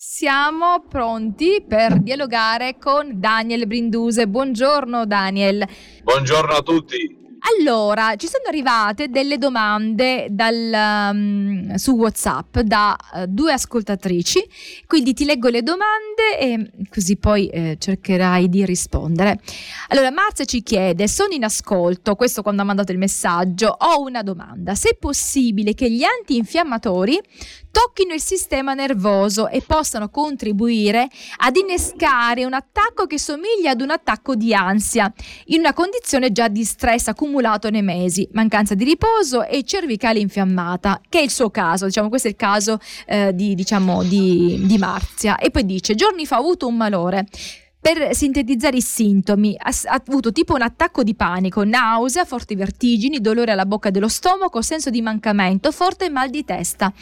Siamo pronti per dialogare con Daniel Brinduse. Buongiorno Daniel. Buongiorno a tutti. Allora, ci sono arrivate delle domande dal, um, su WhatsApp da uh, due ascoltatrici, quindi ti leggo le domande e così poi eh, cercherai di rispondere. Allora, Marzia ci chiede, sono in ascolto, questo quando ha mandato il messaggio, ho una domanda, se è possibile che gli antinfiammatori tocchino il sistema nervoso e possano contribuire ad innescare un attacco che somiglia ad un attacco di ansia, in una condizione già di stress accumulato nei mesi, mancanza di riposo e cervicale infiammata, che è il suo caso, diciamo questo è il caso eh, di, diciamo, di, di Marzia. E poi dice, giorni fa ho avuto un malore per sintetizzare i sintomi, ha, ha, avuto tipo un attacco di panico, nausea, forti vertigini, dolore alla bocca dello stomaco, senso di mancamento, forte mal di testa.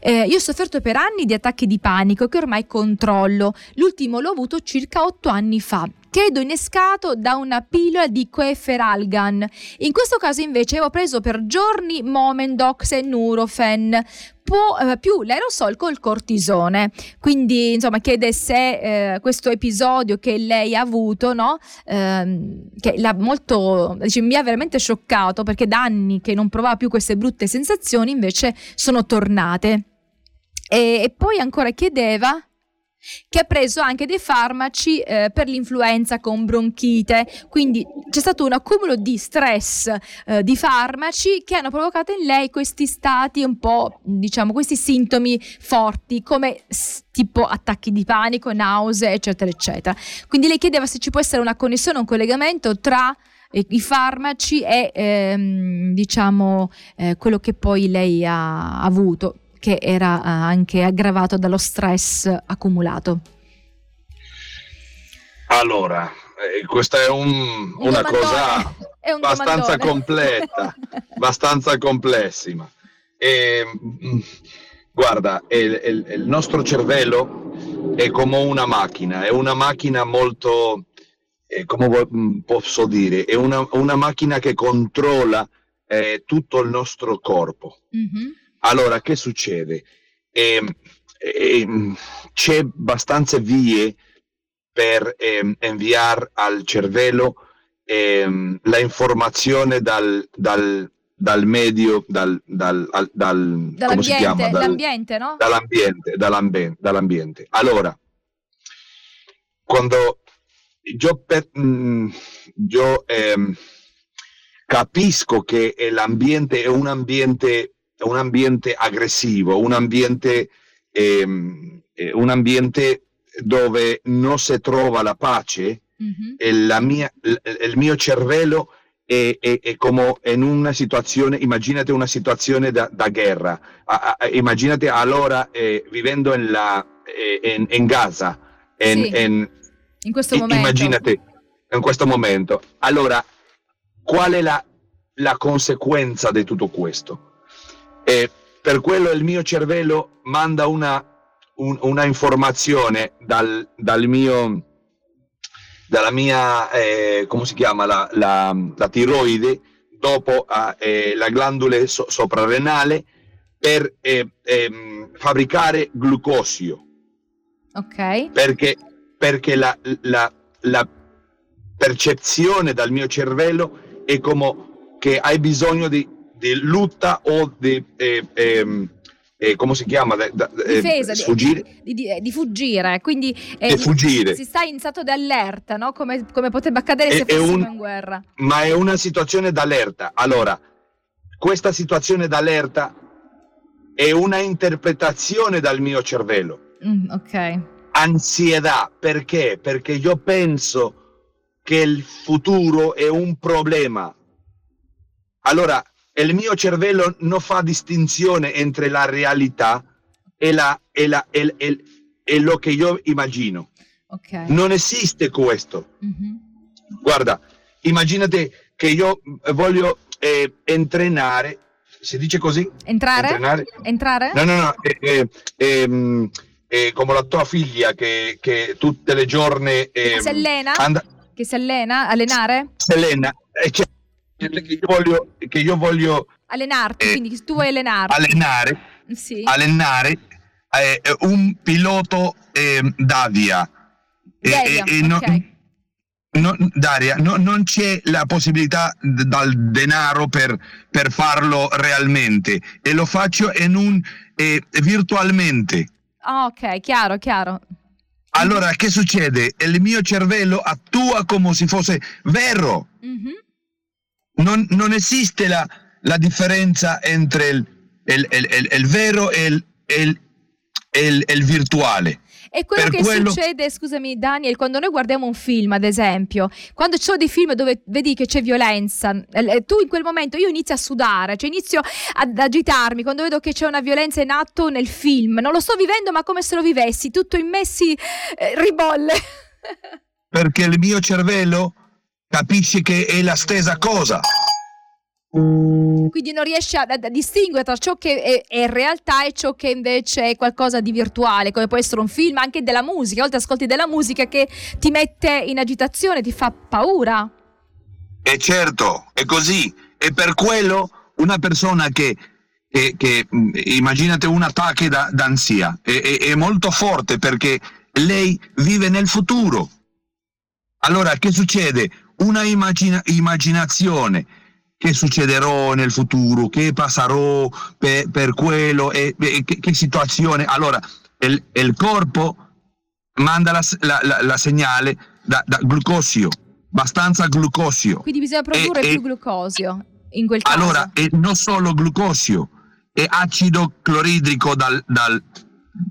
Eh, io ho sofferto per anni di attacchi di panico che ormai controllo. L'ultimo l'ho avuto circa otto anni fa credo innescato da una pillola di Queferalgan. In questo caso invece avevo preso per giorni Momendox e Nurofen, può, eh, più l'aerosol col cortisone. Quindi, insomma, chiede se eh, questo episodio che lei ha avuto, no, ehm, che l'ha molto, dice, mi ha veramente scioccato perché da anni che non provava più queste brutte sensazioni, invece sono tornate. E, e poi ancora chiedeva che ha preso anche dei farmaci eh, per l'influenza con bronchite, quindi c'è stato un accumulo di stress eh, di farmaci che hanno provocato in lei questi stati un po', diciamo, questi sintomi forti come tipo attacchi di panico, nausea, eccetera, eccetera. Quindi lei chiedeva se ci può essere una connessione, un collegamento tra eh, i farmaci e ehm, diciamo eh, quello che poi lei ha avuto che era eh, anche aggravato dallo stress accumulato? Allora, eh, questa è un, un una cosa è un abbastanza completa, abbastanza complessima. E, mm, guarda, il, il, il, nostro cervello è come una macchina, è una macchina molto, eh, come mm, posso dire, è una, una macchina che controlla eh, tutto il nostro corpo. Mm-hmm allora, che succede? Eh, eh, c'è abbastanza vie per eh, inviare al cervello ehm, la informazione dal, dal, dal medio, dal, dal, dal come si chiama? Dal, l'ambiente, no? Dall'ambiente, dall'ambiente, dall'ambiente. Allora, quando io, per, mh, io ehm, capisco che l'ambiente è un ambiente un ambiente aggressivo, un ambiente, ehm, eh, un ambiente dove non si trova la pace, mm-hmm. la mia, il mio cervello è, è, è, come in una situazione, immaginate una situazione da, da guerra, a, a, immaginate allora eh, vivendo in, la, eh, in, in Gaza, in, sì. in questo momento. Immaginate in questo momento. Allora, qual è la, la conseguenza di tutto questo? E per quello il mio cervello manda una, un, una informazione dal, dal mio, dalla mia, eh, come si chiama, la, la, la tiroide, dopo eh, la glandula so, soprarenale, per eh, ehm, fabbricare glucosio. Ok. Perché, perché la, la, la percezione dal mio cervello è come che hai bisogno di di lotta o di... Eh, eh, eh, come si chiama? Da, da, eh, Difesa, fuggire. Di, di, di, fuggire, quindi eh, fuggire. si sta in stato di allerta, no? come, come, potrebbe accadere è, se fossimo un, in guerra. Ma è una situazione d'allerta. Allora, questa situazione d'allerta è una interpretazione dal mio cervello. Mm, ok. Ansietà, perché? Perché io penso che il futuro è un problema. Allora, e il mio cervello non fa distinzione entre la realtà e, la, e, la, e, e, e lo che io immagino. Okay. Non esiste questo. Mm-hmm. Guarda, immaginate che io voglio eh, entrenare, si dice così? Entrare? Entrenare? Entrare? No, no, no, eh, eh, ehm, eh, come la tua figlia che, che tutte le giorni... Ehm, si allena? And- che si allena? Allenare? Si allena. Cioè, che io voglio, che io voglio allenarti, eh, quindi tu vuoi allenarti. Allenare, sì. allenare eh, un pilota eh, Davia. Devia, e, e okay. no, Daria, no, non c'è la possibilità d- dal denaro per, per, farlo realmente e lo faccio in un, eh, virtualmente. Oh, ok, chiaro, chiaro. Allora, che succede? Il mio cervello attua come se fosse vero. Mm-hmm. Non, non, esiste la, la differenza entre il, il, il, il vero e il, virtuale. E quello per che quello... succede, scusami Daniel, quando noi guardiamo un film, ad esempio, quando ci sono dei film dove vedi che c'è violenza, eh, tu in quel momento io inizio a sudare, cioè inizio ad agitarmi quando vedo che c'è una violenza in atto nel film. Non lo sto vivendo, ma come se lo vivessi, tutto in me si eh, ribolle. Perché il mio cervello capisce che è la stessa cosa. Quindi non riesce a, a, distinguere tra ciò che è, è, realtà e ciò che invece è qualcosa di virtuale, come può essere un film, anche della musica. A volte ascolti della musica che ti mette in agitazione, ti fa paura. E certo, è così. E per quello una persona che, che, che immaginate un attacco da, d'ansia, è, è, è molto forte perché lei vive nel futuro. Allora, che succede? Una immagina- immaginazione che succederà nel futuro, che passerò per, per quello, e, e che, che, situazione. Allora, il, il corpo manda la, la, la, la segnale da, da, glucosio, abbastanza glucosio. Quindi bisogna produrre e, più e, glucosio in quel caso. Allora, e non solo glucosio, è acido cloridrico dal, dal,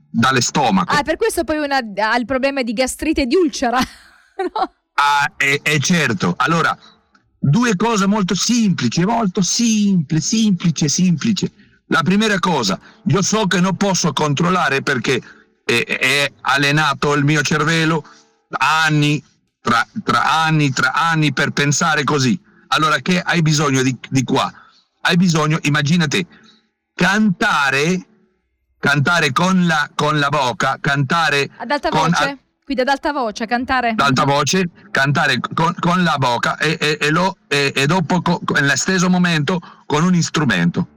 dalle stomaco. Ah, per questo poi una, ha il problema di gastrite e di ulcera. no? Ah, è, è certo. Allora, due cose molto semplici, molto semplice, semplice, semplice. La prima cosa, io so che non posso controllare perché è, è allenato il mio cervello anni, tra, tra, anni, tra anni per pensare così. Allora che hai bisogno di, di qua? Hai bisogno, immaginate, cantare, cantare con la, con la bocca, cantare ad alta con, voce. Quindi ad alta voce, cantare. Ad alta voce, cantare con, con la bocca e, e, e, lo, e dopo, con, nello stesso momento, con un strumento.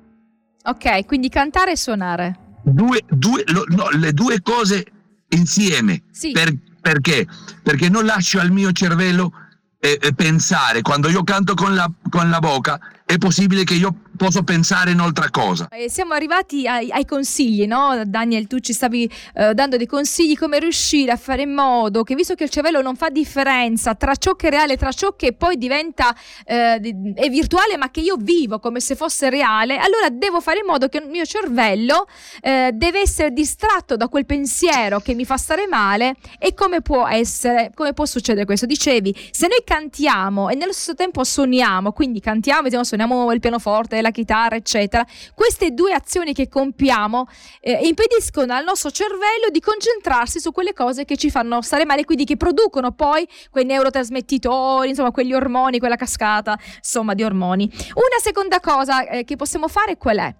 Ok, quindi cantare e suonare. Due, due, lo, no, le due cose insieme. Sì. Per, perché? Perché non lascio al mio cervello eh, eh, pensare. Quando io canto con la, con la bocca, è possibile che io posso pensare in un'altra cosa. Eh, siamo arrivati ai, ai, consigli, no? Daniel, tu ci stavi eh, dando dei consigli come riuscire a fare in modo che, visto che il cervello non fa differenza tra ciò che è reale, tra ciò che poi diventa eh, è virtuale, ma che io vivo come se fosse reale, allora devo fare in modo che il mio cervello eh, deve essere distratto da quel pensiero che mi fa stare male. E come può essere, come può succedere questo? Dicevi, se noi cantiamo e nello stesso tempo suoniamo, quindi cantiamo, vediamo, suoniamo il pianoforte, la chitarra, eccetera. Queste due azioni che compiamo eh, impediscono al nostro cervello di concentrarsi su quelle cose che ci fanno stare male, quindi che producono poi quei neurotrasmettitori, insomma, quegli ormoni, quella cascata, insomma, di ormoni. Una seconda cosa eh, che possiamo fare qual è?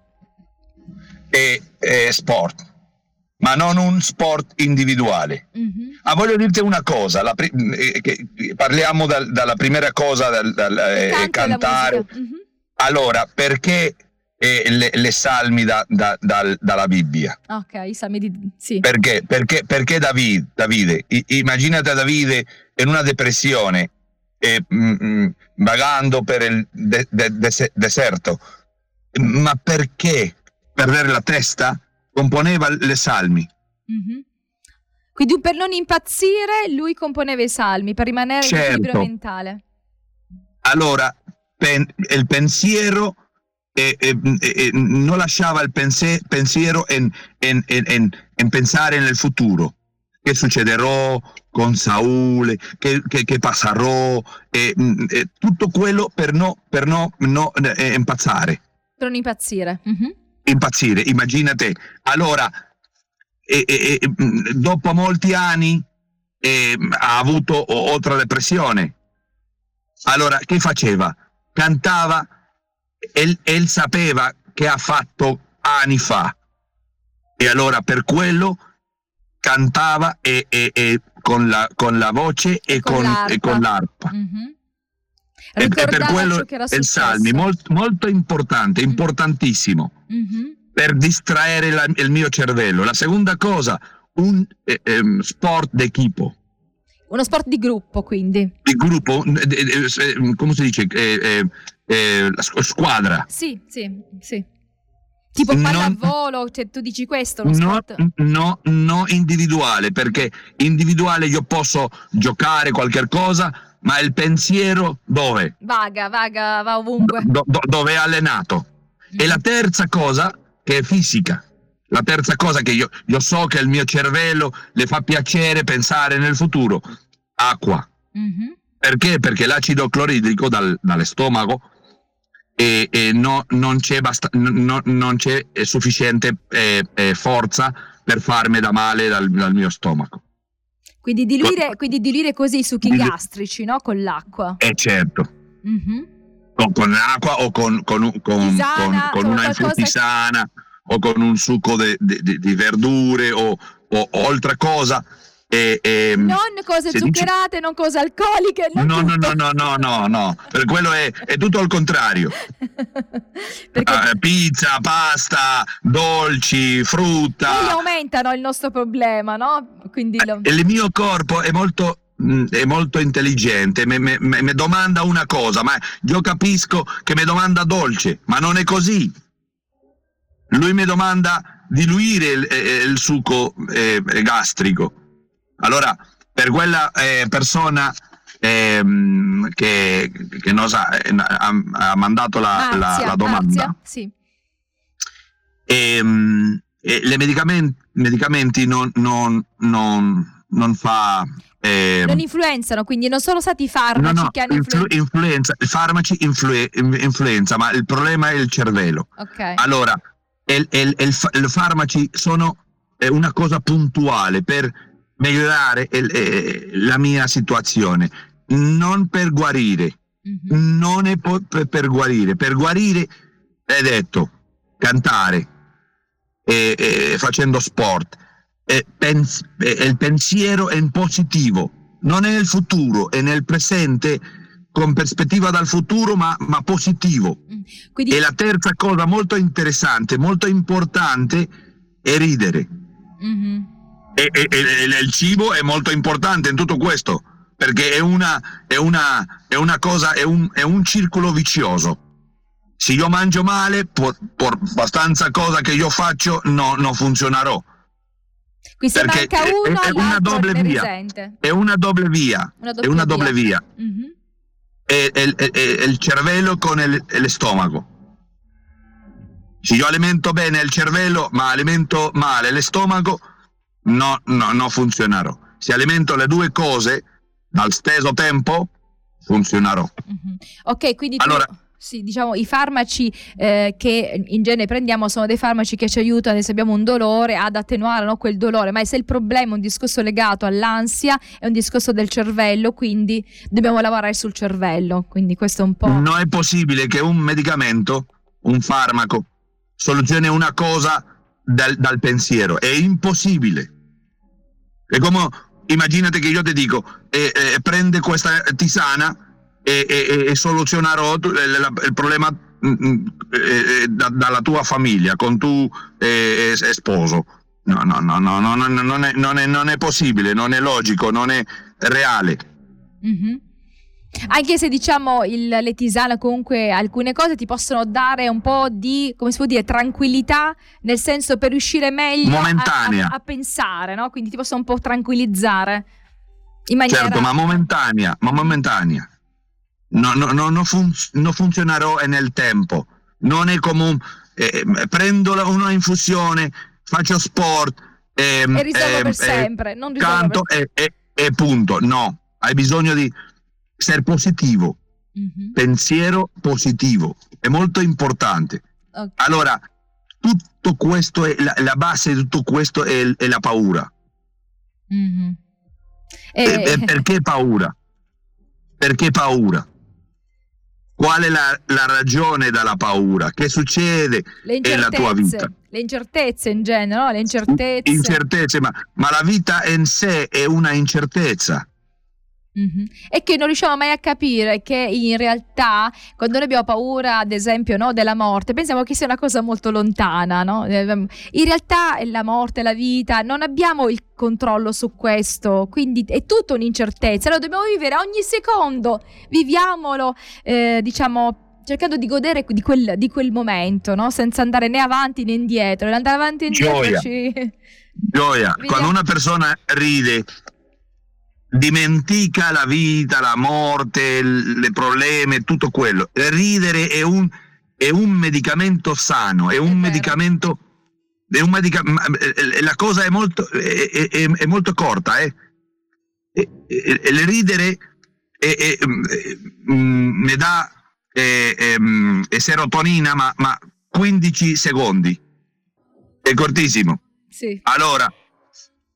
È, è sport ma non un sport individuale. Mm-hmm. Ah, voglio dirti una cosa, pri- eh, parliamo dal, dalla prima cosa, dal, dal eh, cantare. Mm-hmm. Allora, perché eh, le, le, salmi da, da, da, dalla Bibbia? Ok, i salmi di... sì. Perché? Perché, perché Davide, Davide, immaginate Davide in una depressione, eh, mm, mm, vagando per il de, de, de, deserto, ma perché perdere la testa componeva le salmi? Mm-hmm. Quindi per non impazzire lui componeva i salmi, per rimanere certo. in equilibrio mentale. Allora, pen, il pensiero e, e, e, non lasciava il pense, pensiero in, in, in, in, pensare nel futuro. Che succederà con Saul, che, che, che passerà, e, tutto quello per non no, no, eh, impazzare. Per non impazzire. Mm-hmm. Impazzire, immaginate. Allora, dopo molti anni eh, ha avuto otra depressione. Allora, che faceva? cantava e, e sapeva che ha fatto anni fa. E allora per quello cantava e, e, e con, la, con, la, voce e con, con l'arpa. Con l'arpa. Mm-hmm. E, per quello il salmi, molto, molto importante, importantissimo, mm-hmm. per distrarre la, il mio cervello. La seconda cosa, un eh, ehm, sport d'equipo. Uno sport di gruppo, quindi. Di gruppo, come si dice? Eh, eh, squadra. Sì, sì, sì. Tipo pallavolo, non, cioè, tu dici questo? Lo no, no, no, individuale, perché individuale io posso giocare qualche cosa, ma il pensiero dove? Vaga, vaga, va ovunque. Do, do, dove è allenato. E la terza cosa, che è fisica. La terza cosa che io, io so che il mio cervello le fa piacere pensare nel futuro, acqua. Mm-hmm. Perché? Perché l'acido cloridrico dal, dalle stomaco e, e no, non, c'è basta, no, non, c'è sufficiente eh, eh, forza per farmi da male dal, dal mio stomaco. Quindi diluire, quindi diluire così i succhi dilu- gastrici, no? Con l'acqua. Eh certo. Mm-hmm. Con, con, l'acqua o con, con, con, tisana, con una infutisana o con un succo di verdure o, o, o altra cosa e, e, non cose zuccherate, dici... non cose alcoliche. Non no, no, no, no, no, no, no, per quello è, è tutto al contrario. Perché... Uh, pizza, pasta, dolci, frutta. Quelli aumentano il nostro problema, no? Quindi lo... Il mio corpo è molto mm, è molto intelligente, mi domanda una cosa, ma io capisco che mi domanda dolce, ma non è così. Lui mi domanda diluire il, il succo eh, gastrico allora, per quella eh, persona ehm, che, che ha, ha, ha, mandato la, Marzia, la, la domanda, Marzia, sì. ehm, e le medicamenti, medicamenti non, non, non, non fa eh, non influenzano, quindi non sono stati i farmaci no, no, che hanno influ- influenza. I farmaci influ- influenza, ma il problema è il cervello. Okay. Allora, i farmaci sono una cosa puntuale per migliorare eh, la mia situazione, non per guarire, mm-hmm. non è po- per, per, guarire, per guarire è detto cantare, eh, eh, facendo sport, pens- il pensiero è in positivo, non è nel futuro, è nel presente con prospettiva dal futuro ma, ma positivo. Mm. Quindi... E la terza cosa molto interessante, molto importante è ridere. Mm-hmm e, e, e, il cibo è molto importante in tutto questo, perché è una, è una, è una cosa, è un, è un circolo vizioso. Se io mangio male, per, abbastanza cosa che io faccio, no, non funzionerò. Qui se perché manca uno, è, è una doble via. È una doble via. Una è una doble via. via. Mm-hmm. È, è, è, il cervello con il, lo stomaco. Se io alimento bene il cervello, ma alimento male lo stomaco, no, no, non funzionerò. Se alimento le due cose dal stesso tempo, funzionerò. Mm-hmm. Ok, quindi allora, tu... Sì, diciamo i farmaci eh, che in genere prendiamo sono dei farmaci che ci aiutano se abbiamo un dolore ad attenuare no, quel dolore, ma se il problema è un discorso legato all'ansia, è un discorso del cervello, quindi dobbiamo lavorare sul cervello. Quindi questo è un po'. Non è possibile che un medicamento, un farmaco, soluzioni una cosa dal, dal pensiero, è impossibile. È come, immaginate che io ti dico, eh, eh, prende questa tisana e, e, e soluzionerò il, il problema eh, da, dalla tua famiglia, con tu sposo. No, no, no, no, no, no non, è, non, è, non, è, possibile, non è logico, non è reale. Mm-hmm. Anche se diciamo il, le tisane comunque alcune cose ti possono dare un po' di, come si può dire, tranquillità, nel senso per riuscire meglio a, a, a, pensare, no? Quindi ti possono un po' tranquillizzare. In maniera... Certo, ma momentanea, ma momentanea. No, no, no, non, fun- non funzionerò nel tempo. Non è come un... Eh, prendo una infusione, faccio sport... Ehm, e risolvo eh, per sempre. Non canto per... E, e, e punto. No, hai bisogno di essere positivo, mm-hmm. pensiero positivo, è molto importante. Okay. Allora, tutto questo è la, la, base di tutto questo è, è la paura. Mm-hmm. E... E, perché paura? Perché paura? Qual è la, la, ragione della paura? Che succede nella tua vita? Le incertezze in genere, no? Le incertezze. Incertezze, ma, ma la vita in sé è una incertezza Mm-hmm. E che non riusciamo mai a capire che in realtà quando noi abbiamo paura, ad esempio, no, della morte, pensiamo che sia una cosa molto lontana. No? In realtà la morte, la vita, non abbiamo il controllo su questo, quindi è tutta un'incertezza. Allora dobbiamo vivere ogni secondo, viviamolo, eh, diciamo, cercando di godere di quel, di quel momento, no? senza andare né avanti né indietro. Andare avanti e indietro Gioia. ci... Gioia. Quando una persona ride dimentica la vita, la morte, le problemi, tutto quello. Ridere è un, è un medicamento sano, è un è medicamento... È un medica- la cosa è molto, è, molto corta, eh? il ridere mm, ne dà serotonina, ma, ma 15 secondi. È cortissimo. Sì. Allora,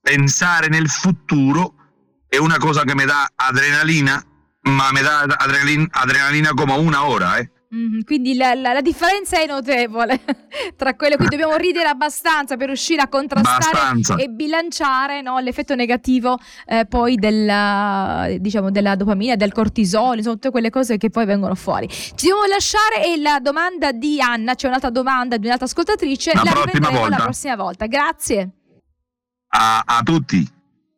pensare nel futuro è una cosa che mi dà adrenalina, ma mi dà adrenalina, adrenalina come una ora, eh. Mm, quindi la, la, la, differenza è notevole tra quelle qui dobbiamo ridere abbastanza per riuscire a contrastare abbastanza. e bilanciare no, l'effetto negativo eh, poi della, diciamo, della dopamina, del cortisolo, insomma tutte quelle cose che poi vengono fuori. Ci dobbiamo lasciare e la domanda di Anna, c'è un'altra domanda di un'altra ascoltatrice, la, la prossima volta. la prossima volta. Grazie. a, a tutti.